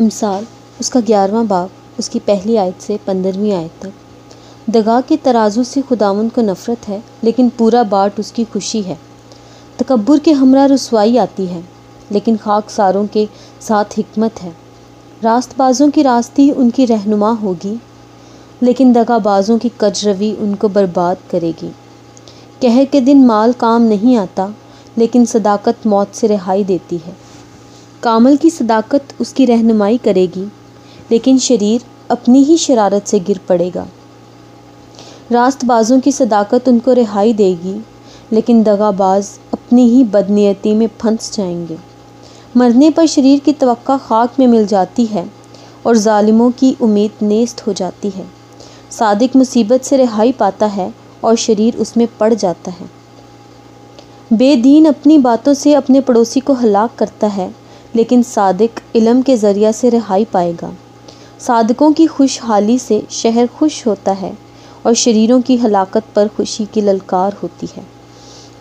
इमसाल, उसका ग्यारहवा बाब उसकी पहली आयत से पंद्रहवीं आयत तक। दगा के तराजू से खुदावन को नफ़रत है, लेकिन पूरा बाट उसकी खुशी है। तकबर के हमरा रसवाई आती है, लेकिन खाक सारों के साथ हमत है। रास्तबाज़ों की रास्ती उनकी रहनुमा होगी, लेकिन दगाबाजों की कजरवी उनको बर्बाद करेगी। कह के दिन माल काम नहीं आता, लेकिन सदाकत मौत से रिहाई देती है। कामल की सदाकत उसकी रहनुमाई करेगी, लेकिन शरीर अपनी ही शरारत से गिर पड़ेगा। रास्तबाजों की सदाकत उनको रिहाई देगी, लेकिन दगाबाज अपनी ही बदनीयती में फंस जाएँगे। मरने पर शरीर की तवक्का खाक में मिल जाती है और ालिमों की उम्मीद नेस्त हो जाती है। सादिक मुसीबत से रिहाई पाता है और शरीर उसमें पड़ जाता है। बेदीन अपनी बातों से अपने पड़ोसी को हलाक करता है लेकिन सादिक इलम के ज़रिया से रिहाई पाएगा। सादकों की खुशहाली से शहर खुश होता है और शरीरों की हलाकत पर खुशी की ललकार होती है।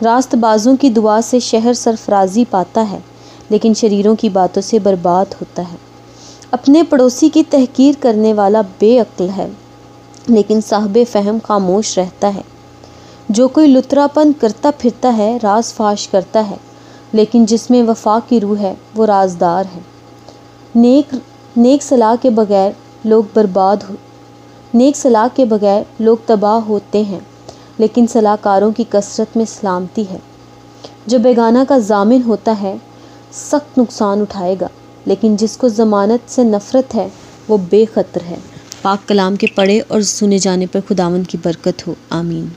रास्त बाजों की दुआ से शहर सरफराजी पाता है, लेकिन शरीरों की बातों से बर्बाद होता है। अपने पड़ोसी की तहकीर करने वाला बेअक्ल है, लेकिन साहब फ़हम खामोश रहता है। जो कोई लुतरापन करता फिरता है, राज फाश करता है लेकिन जिसमें वफा की रूह है, वो राजदार है। नेक नेक सलाह के बगैर लोग बर्बाद हो, नेक सलाह के बगैर लोग तबाह होते हैं, लेकिन सलाहकारों की कसरत में सलामती है। जो बेगाना का जामिन होता है, सख्त नुकसान उठाएगा, लेकिन जिसको ज़मानत से नफ़रत है, वो बेखतर है। पाक कलाम के पढ़े और सुने जाने पर खुदावन की बरकत हो। आमीन।